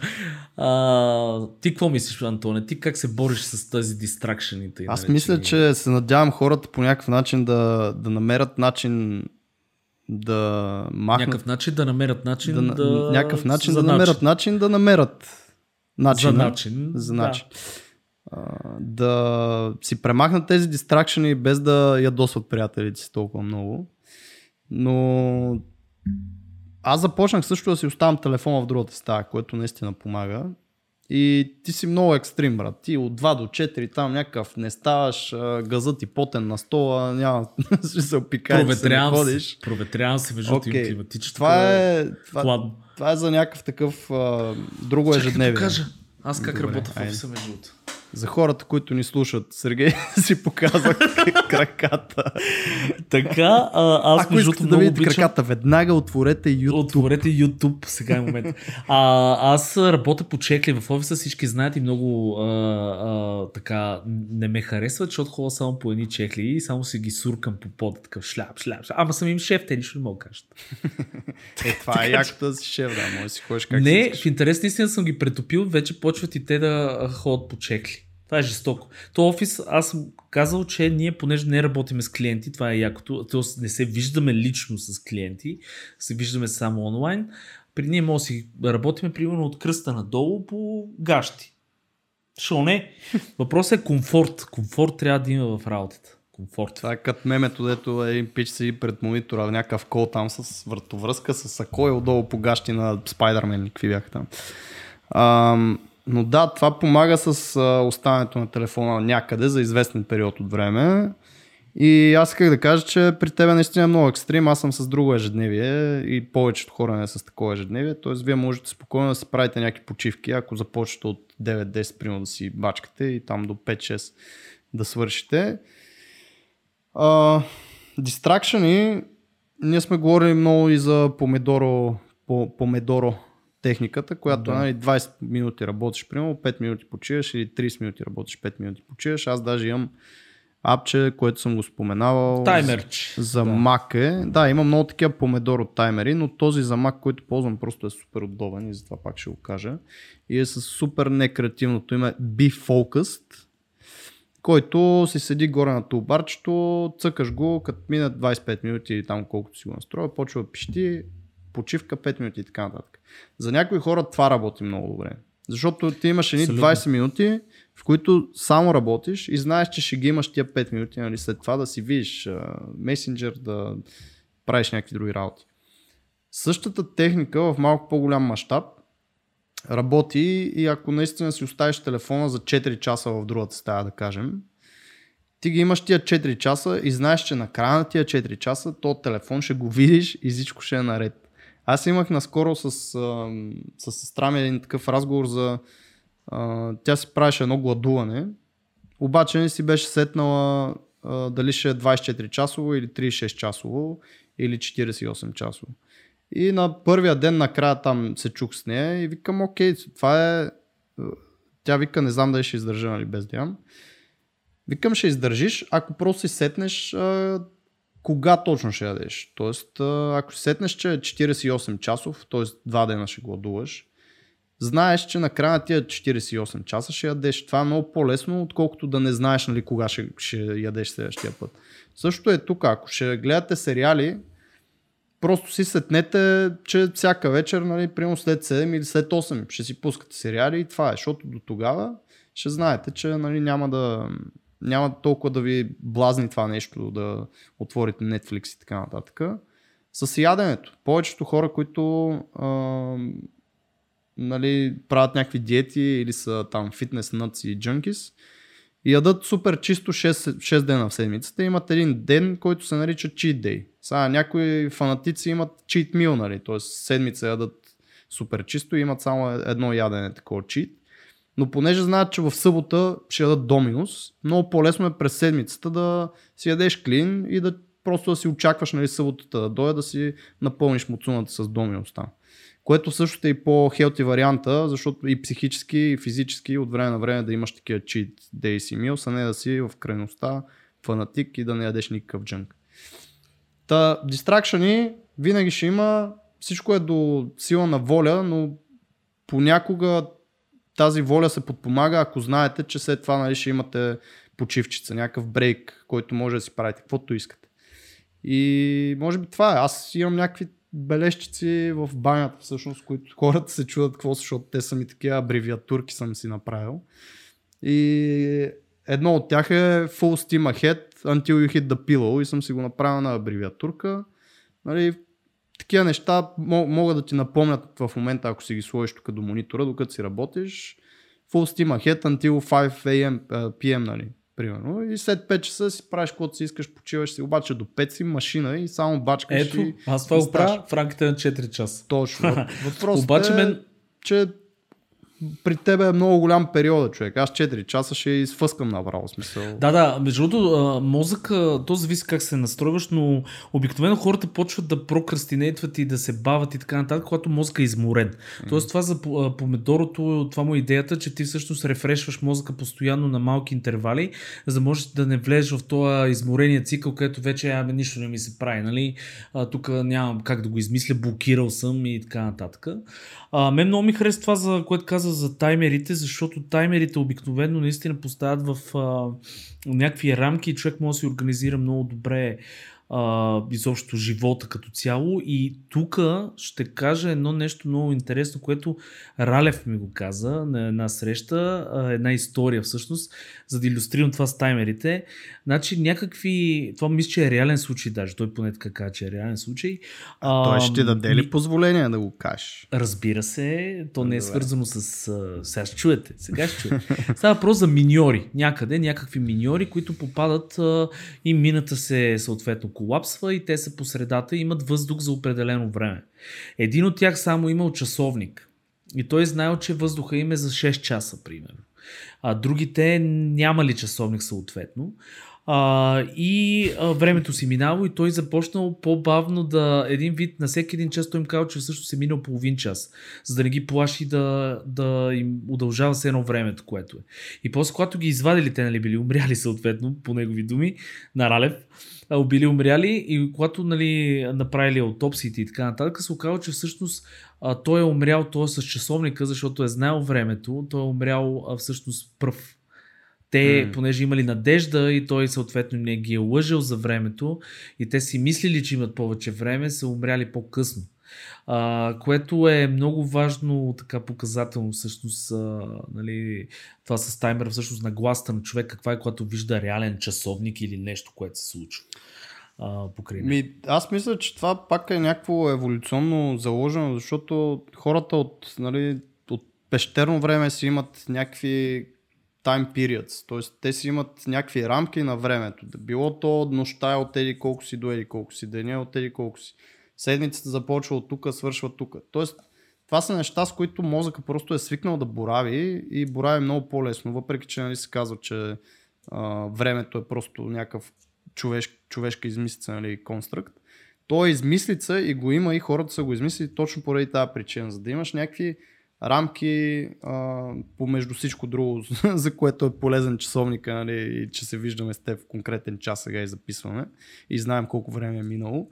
А, ти какво мислиш, Антоне? Ти как се бориш с тази дистракшените? Аз наречени? мисля, че се надявам хората по някакъв начин да, да намерят начин да махнат. Някакъв начин да намерят начин да... да... Някакъв начин да намерят начин да намерят начин. За начин. За начин. Да. да си премахнат тези дистракшени без да ядосват приятелите си толкова много. Но аз започнах също да си оставам телефона в другата стая, което наистина помага. И ти си много екстрим, брат. Ти от 2 до 4 там някакъв не ставаш, газът ти потен на стола, няма [LAUGHS] опикай да се ходиш. Проветрявам се, между okay. климатичното това е, това, това, е за някакъв такъв а, друго ежедневие. Чакай да кажа. Аз как Добре, работя в офиса между другото. За хората, които ни слушат, Сергей [LAUGHS] си показва [LAUGHS] краката. така, а, аз Ако искате да видите обичам... краката, веднага отворете YouTube. Отворете YouTube, сега е момент. А, аз работя по чекли в офиса, всички знаят и много а, а, така не ме харесват, защото ходя само по едни чекли и само си ги суркам по пода, такъв шляп, шляп, шляп. Ама съм им шеф, те нищо не могат да кажат. [LAUGHS] е, това е якото да си шеф, да, може си ходиш как Не, в интерес наистина съм ги претопил, вече почват и те да ходят по чекли. Това е жестоко. То офис, аз съм казал, че ние, понеже не работиме с клиенти, това е якото, т.е. не се виждаме лично с клиенти, се виждаме само онлайн. При ние може да си работиме примерно от кръста надолу по гащи. Шо не? [LAUGHS] Въпросът е комфорт. Комфорт трябва да има в работата. Комфорт. Това е като мемето, дето един пич си пред монитора, някакъв кол там с въртовръзка, с сако и отдолу по гащи на Спайдермен, какви бяха там. Ам, но да, това помага с а, оставането на телефона някъде за известен период от време. И аз исках да кажа, че при тебе наистина е много екстрим. Аз съм с друго ежедневие и повечето хора не са с такова ежедневие. Тоест, вие можете спокойно да си правите някакви почивки, ако започнете от 9-10 примерно да си бачкате и там до 5-6 да свършите. А, дистракшени, ние сме говорили много и за помидоро, по, помидоро техниката, която да. нали, 20 минути работиш, примерно 5 минути почиваш или 30 минути работиш, 5 минути почиваш. Аз даже имам апче, което съм го споменавал. Таймерч. За да. Mac е. Да, имам много такива помедоро таймери, но този за Mac, който ползвам, просто е супер удобен и затова пак ще го кажа. И е с супер некреативното име Be Focused, който си седи горе на тулбарчето, цъкаш го, като минат 25 минути или там колкото си го настроя, почва пищи, почивка 5 минути и така нататък. За някои хора това работи много добре. Защото ти имаш едни 20 минути, в които само работиш и знаеш, че ще ги имаш тия 5 минути, нали, след това да си видиш месенджер, да правиш някакви други работи. Същата техника в малко по-голям мащаб работи и ако наистина си оставиш телефона за 4 часа в другата стая, да кажем, ти ги имаш тия 4 часа и знаеш, че на края на тия 4 часа то телефон ще го видиш и всичко ще е наред. Аз имах наскоро с, с сестра ми един такъв разговор за... А, тя си правеше едно гладуване, обаче не си беше сетнала а, дали ще е 24 часово или 36 часово или 48 часово. И на първия ден накрая там се чух с нея и викам, окей, това е... Тя вика, не знам дали ще издържа, нали, без да ям. Викам, ще издържиш, ако просто си сетнеш а, кога точно ще ядеш. Тоест, ако сетнеш, че е 48 часов, т.е. два дена ще гладуваш, знаеш, че накрая на тия 48 часа ще ядеш. Това е много по-лесно, отколкото да не знаеш нали, кога ще, ще ядеш следващия път. Също е тук, ако ще гледате сериали, просто си сетнете, че всяка вечер, нали, примерно след 7 или след 8 ще си пускате сериали и това е, защото до тогава ще знаете, че нали, няма да няма толкова да ви блазни това нещо, да отворите Netflix и така нататък. С яденето. Повечето хора, които а, нали, правят някакви диети или са там фитнес нъци и джънкис, ядат супер чисто 6, 6 дена в седмицата. Имат един ден, който се нарича cheat day. Сега някои фанатици имат cheat meal, нали? т.е. седмица ядат супер чисто и имат само едно ядене такова cheat. Но понеже знаят, че в събота ще ядат доминус, много по-лесно е през седмицата да си ядеш клин и да просто да си очакваш нали, съботата да дойде да си напълниш муцуната с доминус там. Което също е и по-хелти варианта, защото и психически, и физически от време на време да имаш такива cheat days и meals, а не да си в крайността фанатик и да не ядеш никакъв джънк. Та, дистракшени винаги ще има, всичко е до сила на воля, но понякога тази воля се подпомага, ако знаете, че след това нали, ще имате почивчица, някакъв брейк, който може да си правите каквото искате. И може би това е. Аз имам някакви бележчици в банята, всъщност, които хората се чудят какво, защото те са ми такива абревиатурки съм си направил. И едно от тях е Full Steam Ahead Until You Hit the Pillow и съм си го направил на абревиатурка. Нали, такива неща могат да ти напомнят в момента, ако си ги сложиш тук до монитора, докато си работиш. Full steam ahead until 5 AM, PM, нали? Примерно. И след 5 часа си правиш каквото си искаш, почиваш си, обаче до 5 си машина и само бачкаш Ето, и... аз това го правя в рамките на 4 часа. Точно. [LAUGHS] Въпросът обаче е, мен... че при тебе е много голям период, човек. Аз 4 часа ще изфъскам направо смисъл. Да, да, между другото, мозъка, то зависи как се настройваш, но обикновено хората почват да прокрастинейтват и да се бават и така нататък, когато мозъка е изморен. Mm. Тоест това за помедорото, това му е идеята, че ти всъщност рефрешваш мозъка постоянно на малки интервали, за да можеш да не влезеш в този изморения цикъл, където вече ами, нищо не ми се прави. Нали? тук нямам как да го измисля, блокирал съм и така нататък. А, мен много ми харесва това, за което каза за таймерите, защото таймерите обикновено наистина поставят в а, някакви рамки и човек може да си организира много добре а, изобщо живота като цяло. И тук ще кажа едно нещо много интересно, което Ралев ми го каза на една среща, една история всъщност, за да иллюстрирам това с таймерите. Значи някакви, това мисля, че е реален случай даже, той поне така каза, че е реален случай. А, той ще ти даде ли позволение да го кажеш? Разбира се, то не е свързано с... Сега ще чуете, сега ще чуете. Става въпрос за миньори, някъде, някакви миньори, които попадат и мината се съответно колапсва и те са по средата и имат въздух за определено време. Един от тях само имал часовник и той знаел, че въздуха им е за 6 часа, примерно. А другите нямали часовник съответно. А, и а, времето си минало и той започнал по-бавно да един вид на всеки един час той им казал, че всъщност се минал половин час, за да не ги плаши да, да им удължава се едно времето, което е. И после, когато ги извадили, те нали били умряли [LAUGHS] съответно, по негови думи, на Ралев, били умряли и когато нали, направили аутопсиите и така нататък, се оказва, че всъщност а, той е умрял той е с часовника, защото е знаел времето, той е умрял а, всъщност пръв. Те, mm. понеже имали надежда и той съответно не ги е лъжил за времето и те си мислили, че имат повече време, са умряли по-късно. А, което е много важно, така показателно всъщност, а, нали, това с таймер всъщност на гласта на човек, каква е, когато вижда реален часовник или нещо, което се случва. покрай Ми, аз мисля, че това пак е някакво еволюционно заложено, защото хората от, нали, от пещерно време си имат някакви time periods, т.е. те си имат някакви рамки на времето. Било то нощта е от еди колко си до еди колко си, деня е от еди колко си. Седмицата започва от тук, свършва тук. Тоест, това са неща, с които мозъка просто е свикнал да борави и борави много по-лесно, въпреки че нали, се казва, че а, времето е просто някакъв човеш, човешка измислица, нали, конструкт. То е измислица и го има и хората са го измислили точно поради тази причина, за да имаш някакви рамки а, помежду всичко друго, [LAUGHS] за което е полезен часовника нали, и че се виждаме с теб в конкретен час сега и записваме и знаем колко време е минало.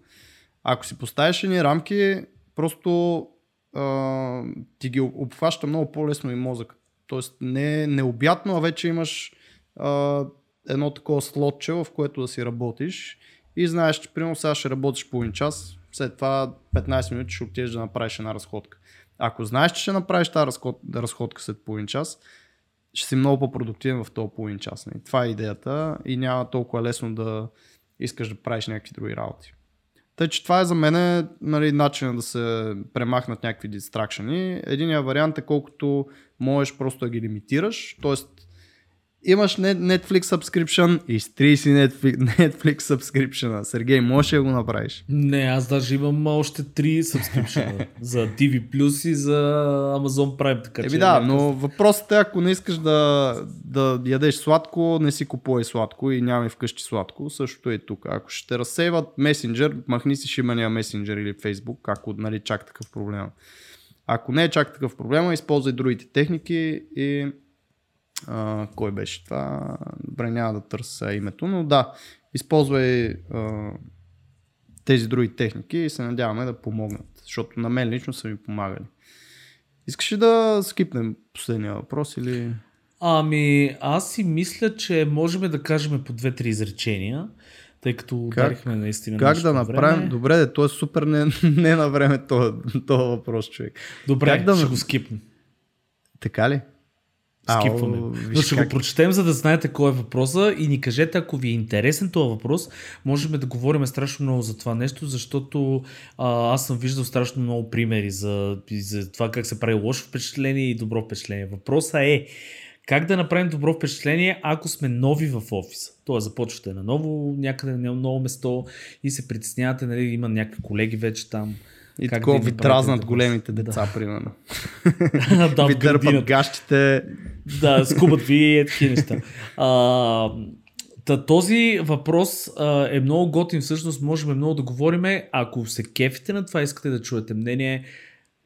Ако си поставиш едни рамки, просто а, ти ги обхваща много по-лесно и мозък. Тоест не е необятно, а вече имаш а, едно такова слотче, в което да си работиш и знаеш, че примерно сега ще работиш половин час, след това 15 минути ще отидеш да направиш една разходка. Ако знаеш, че ще направиш тази разход, разходка след половин час, ще си много по-продуктивен в този половин час. Не? Нали? Това е идеята и няма толкова лесно да искаш да правиш някакви други работи. Тъй, че това е за мен нали, начинът да се премахнат някакви дистракшени. Единият вариант е колкото можеш просто да ги лимитираш, т.е имаш Netflix subscription, изтри си [LAUGHS] Netflix, Netflix subscription. Сергей, можеш ли да го направиш? Не, аз даже имам още три subscription [LAUGHS] за TV Plus и за Amazon Prime. Така, Еби че да, но въпросът е, ако не искаш да, да ядеш сладко, не си купувай сладко и нямай вкъщи сладко. Същото е тук. Ако ще те разсейват месенджер, махни си шимания месенджер или Facebook, ако нали, чак такъв проблем. Ако не е чак такъв проблем, използвай другите техники и а, кой беше това? Добре, няма да търся името, но да, използвай а, тези други техники и се надяваме да помогнат, защото на мен лично са ми помагали. Искаш ли да скипнем последния въпрос или... Ами, аз си мисля, че можем да кажем по две-три изречения, тъй като ударихме наистина. Как да направим? Време. Добре, де, то е супер не, не на време този въпрос, човек. Добре, как да ще го скипнем. Така ли? Скипваме. Но ще как... го прочетем, за да знаете кой е въпроса и ни кажете, ако ви е интересен този въпрос, можем да говорим страшно много за това нещо, защото а, аз съм виждал страшно много примери за, за това как се прави лошо впечатление и добро впечатление. Въпросът е как да направим добро впечатление, ако сме нови в офиса. Тоест започвате на ново, някъде на ново место и се притеснявате, нали, има някакви колеги вече там и как такова ви дразнат големите деца, да. примерно. [LAUGHS] да, [LAUGHS] ви дърпат гащите. Да, скубат ви и такива неща. А, Та, този въпрос а, е много готин, всъщност можем много да говорим. Ако се кефите на това, искате да чуете мнение,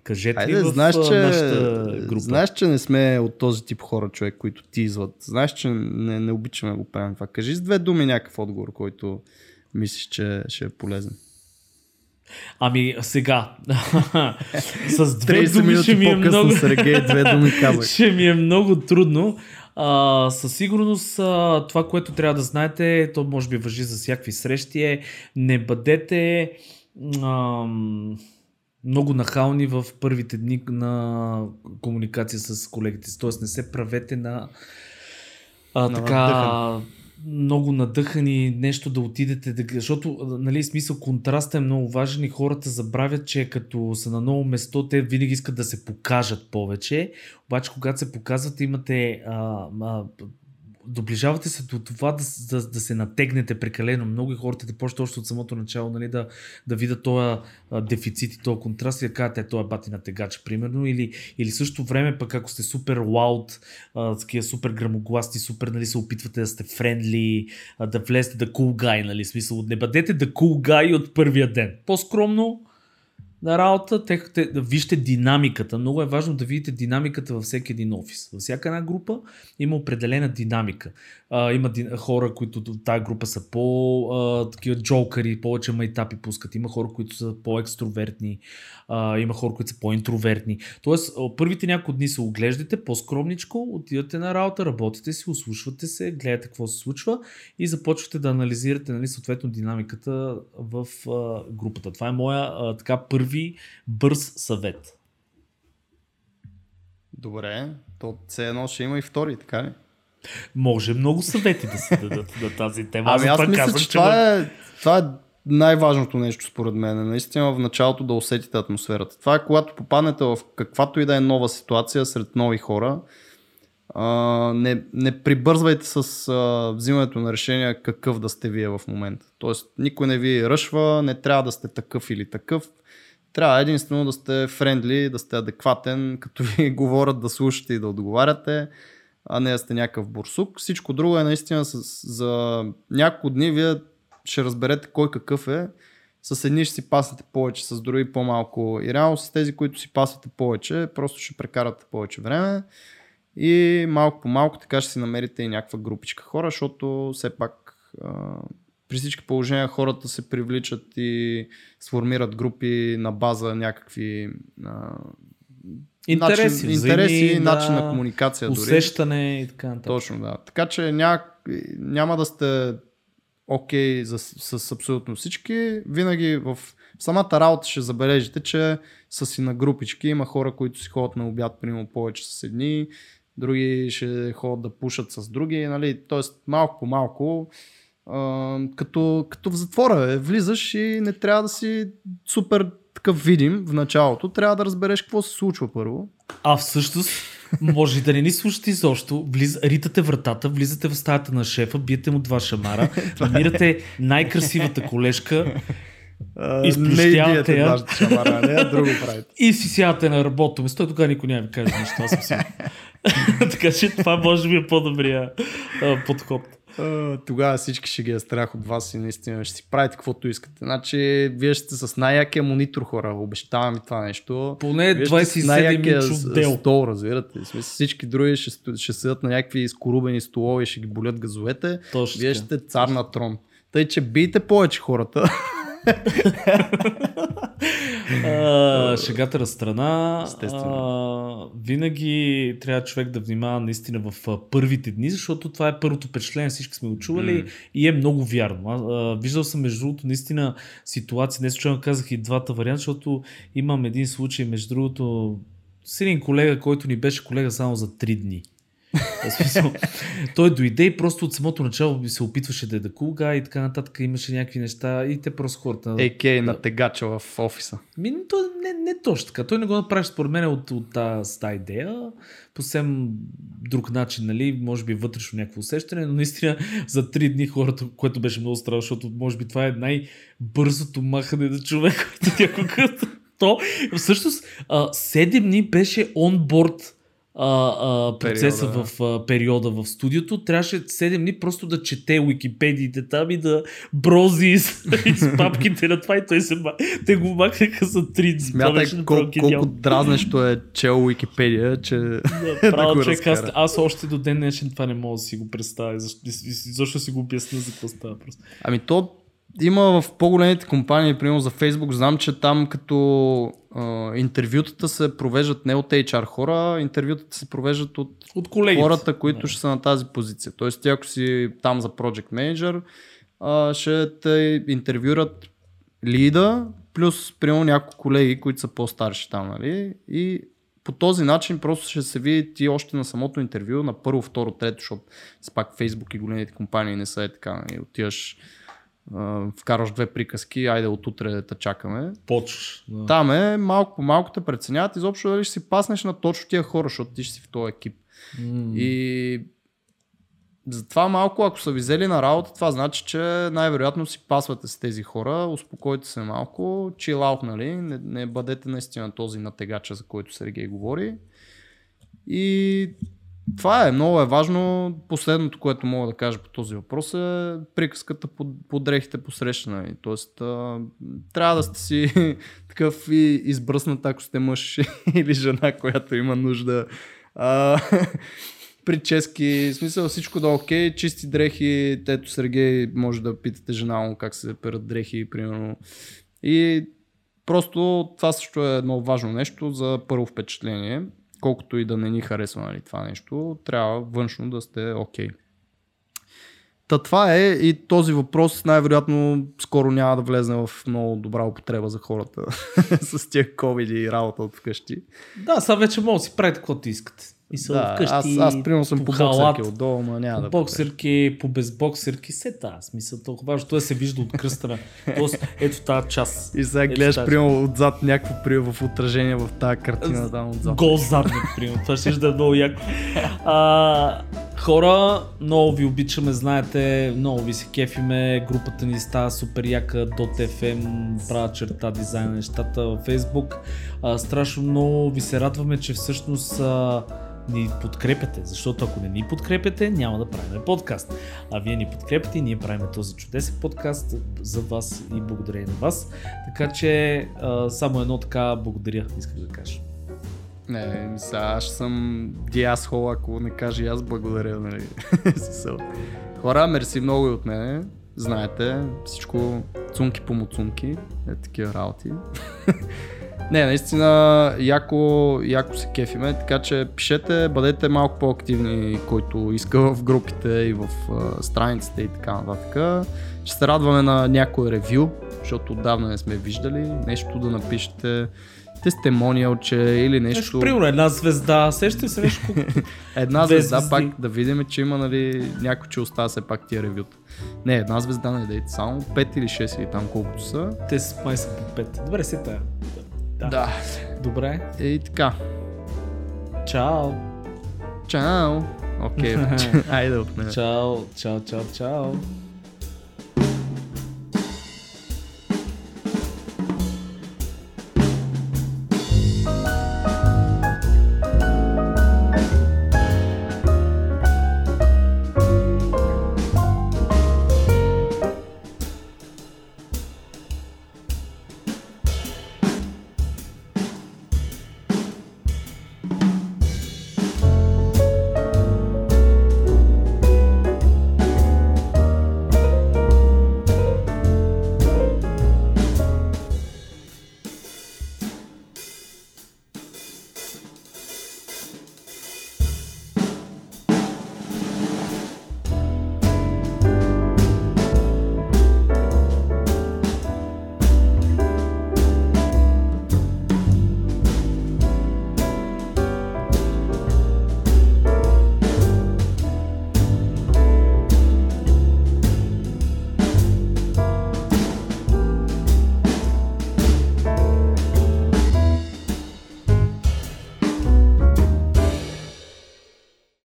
кажете Айде, в знаеш, че, нашата група. Знаеш, че не сме от този тип хора, човек, които ти изват. Знаеш, че не, не обичаме да го правим това. Кажи с две думи някакъв отговор, който мислиш, че ще е полезен. Ами сега, [LAUGHS] с две думи ще ми е много... Сергей, две думи [LAUGHS] ще ми е много трудно. А, със сигурност а, това, което трябва да знаете, то може би въжи за всякакви срещи е, не бъдете а, много нахални в първите дни на комуникация с колегите. Тоест не се правете на а, така много надъхани нещо да отидете, да, защото нали, смисъл контраста е много важен и хората забравят, че като са на ново место, те винаги искат да се покажат повече, обаче когато се показват имате а, а, доближавате се до това да, да, да се натегнете прекалено много и хората да почват още от самото начало нали, да, да видят този дефицит и този контраст и да кажат, е, той е бати на тегач, примерно, или, или също време пък ако сте супер лауд, такива супер грамогласни, супер, нали, се опитвате да сте френдли, да влезете да cool guy, нали, смисъл, не бъдете да cool guy от първия ден. По-скромно, на работа, те, те, да вижте динамиката. Много е важно да видите динамиката във всеки един офис. Във всяка една група има определена динамика. А, има ди, хора, които в тази група са по а, такива джокари, повече майтапи пускат. Има хора, които са по-екстровертни. А, има хора, които са по-интровертни. Тоест, първите няколко дни се оглеждате по-скромничко, отивате на работа, работите си, услушвате се, гледате какво се случва и започвате да анализирате нали, съответно динамиката в а, групата. Това е моя а, така първи бърз съвет. Добре, то все едно ще има и втори, така ли? Може много съвети да се дадат на тази тема. Ами аз мисля, че това е, това е най-важното нещо според мен наистина в началото да усетите атмосферата. Това е когато попаднете в каквато и да е нова ситуация сред нови хора, а, не, не прибързвайте с а, взимането на решения какъв да сте вие в момента. Тоест никой не ви ръшва, не трябва да сте такъв или такъв. Трябва единствено да сте френдли, да сте адекватен, като [LAUGHS] ви говорят да слушате и да отговаряте, а не да сте някакъв бурсук. Всичко друго е наистина с, за няколко дни вие ще разберете кой какъв е. С едни ще си пасате повече, с други по-малко. И реално с тези, които си пасате повече, просто ще прекарате повече време. И малко по малко така ще си намерите и някаква групичка хора, защото все пак при всички положения хората се привличат и сформират групи на база някакви а, Интереси, начин, интереси начин да, на комуникация дори. Усещане и така нататък. Точно, да. Така че ня... няма да сте окей okay с, с абсолютно всички. Винаги в самата работа ще забележите, че са си на групички. Има хора, които си ходят на обяд, примерно повече с едни, други ще ходят да пушат с други. Нали? Тоест малко по малко а, като, като в затвора е. Влизаш и не трябва да си супер такъв видим в началото. Трябва да разбереш какво се случва първо. А всъщност, може да не ни слушате изобщо, влиз, ритате вратата, влизате в стаята на шефа, биете му два шамара, [LAUGHS] намирате най-красивата колежка, изплющявате я шамара, не, друго [LAUGHS] правите. и си сядате на работното место. Тогава никой няма ви каже нищо. Аз съм [LAUGHS] така че това може би е по-добрия подход. Тогава всички ще ги е страх от вас и наистина ще си правите каквото искате. Значи, вие ще сте с най-якия монитор хора, обещавам ви това нещо. Поне 27 инчов дел. Стол, разбирате. Смисъл, всички други ще, ще седят на някакви изкорубени столове и ще ги болят газовете. Точно вие ще сте цар на трон. Тъй, че бийте повече хората. [LAUGHS] а, шегата на страна. А, винаги трябва човек да внимава наистина в първите дни, защото това е първото впечатление, всички сме го чували М. и е много вярно. А, а, виждал съм между другото наистина ситуации, не случайно казах и двата варианта, защото имам един случай между другото с един колега, който ни беше колега само за 3 дни. Смисъл, той дойде и просто от самото начало се опитваше да е да кулга и така нататък. Имаше някакви неща и те просто хората. ЕК на тегача в офиса. Ми, то не, не точно така. Той не го направи според мен от, от тази, идея. По съвсем друг начин, нали? Може би вътрешно някакво усещане, но наистина за три дни хората, което беше много странно, защото може би това е най-бързото махане на човек, който някога... [LAUGHS] То, всъщност, а, 7 дни беше онборд а, а, процеса Периода, в а, периода в студиото. Трябваше 7 дни просто да чете Уикипедиите там и да брози из, [LAUGHS] из папките на това и той се. Те го махнаха за 3 дни. Смятай направо колко, дразнещо е чел Уикипедия, че Да, [LAUGHS] да право, го човек, аз, аз още до ден днешен това не мога да си го представя. Защо, защо си го обясня за какво става просто. Ами то има в по-големите компании, примерно за Facebook, знам, че там като а, интервютата се провеждат не от HR хора, интервютата се провеждат от От колегите. хората, които Да. ще са на тази позиция. Тоест, ти ако си там за Project Manager, а, ще те интервюрат лида, плюс примерно няколко колеги, които са по-старши там, нали? И по този начин просто ще се види ти още на самото интервю, на първо, второ, трето, защото пак Facebook и големите компании не са е така, нали? Отиваш, а, вкарваш две приказки, айде от утре да те чакаме. Почваш. Да. Там е, малко по малко те преценяват изобщо дали ще си паснеш на точно тия хора, защото ти ще си в този екип. М. И затова малко, ако са ви взели на работа, това значи, че най-вероятно си пасвате с тези хора, успокойте се малко, chill out, нали? Не, не бъдете наистина този натегача, за който Сергей говори. И това е, много е важно. Последното, което мога да кажа по този въпрос е приказката по, по дрехите посрещна. Тоест, а, трябва да сте си [LAUGHS] такъв и избръснат, ако сте мъж [LAUGHS] или жена, която има нужда. А, [LAUGHS] прически, в смисъл всичко да е окей, чисти дрехи, ето Сергей може да питате жена му как се перат дрехи, примерно. И просто това също е едно важно нещо за първо впечатление. Колкото и да не ни харесва нали, това нещо, трябва външно да сте окей. Та това е и този въпрос най-вероятно скоро няма да влезе в много добра употреба за хората [LAUGHS] с тия COVID и работа от вкъщи. Да, сега вече мога да си правите каквото искате. Мисъл, Да, вкъщи, аз, аз примерно съм по, халат, боксерки отдолу, но няма да боксерки, по безбоксерки, се та. Смисъл, толкова важно. Той се вижда от кръста. Тоест, ето тази част. И сега Ето гледаш, тази. примерно, отзад някакво при в отражение в тази картина, там отзад. Гол задник, примерно. Това ще да е много яко. А, хора, много ви обичаме, знаете, много ви се кефиме. Групата ни става супер яка, .fm, правя черта дизайн на нещата във Facebook. А, страшно много ви се радваме, че всъщност а, ни подкрепяте, защото ако не ни подкрепяте, няма да правим подкаст. А вие ни подкрепяте и ние правим този чудесен подкаст за вас и благодарение на вас. Така че само едно така благодаря, исках да кажа. Не, сега аз съм диасхол, ако не кажа и аз благодаря, нали. [LAUGHS] Хора, мерси много и от мене. Знаете, всичко цунки по муцунки, е такива работи. [LAUGHS] Не, наистина, яко, яко се кефиме, така че пишете, бъдете малко по-активни, който иска в групите и в а, страниците и така нататък. Ще се радваме на някое ревю, защото отдавна не сме виждали, нещо да напишете, тестемониал, че или нещо. Нещо, примерно една звезда, сещате се нещо колко- [LAUGHS] Една звезда звезди. пак да видим, че има нали, някой, че остава все пак тия ревюта. Не, една звезда не дайте, само 5 или 6 или там колкото са. Те май са по 5. Добре, се тая. Да. Добре. И така. Чао. Чао. Окей, вече. [LAUGHS] айде от мен. Чао, чао, чао, чао.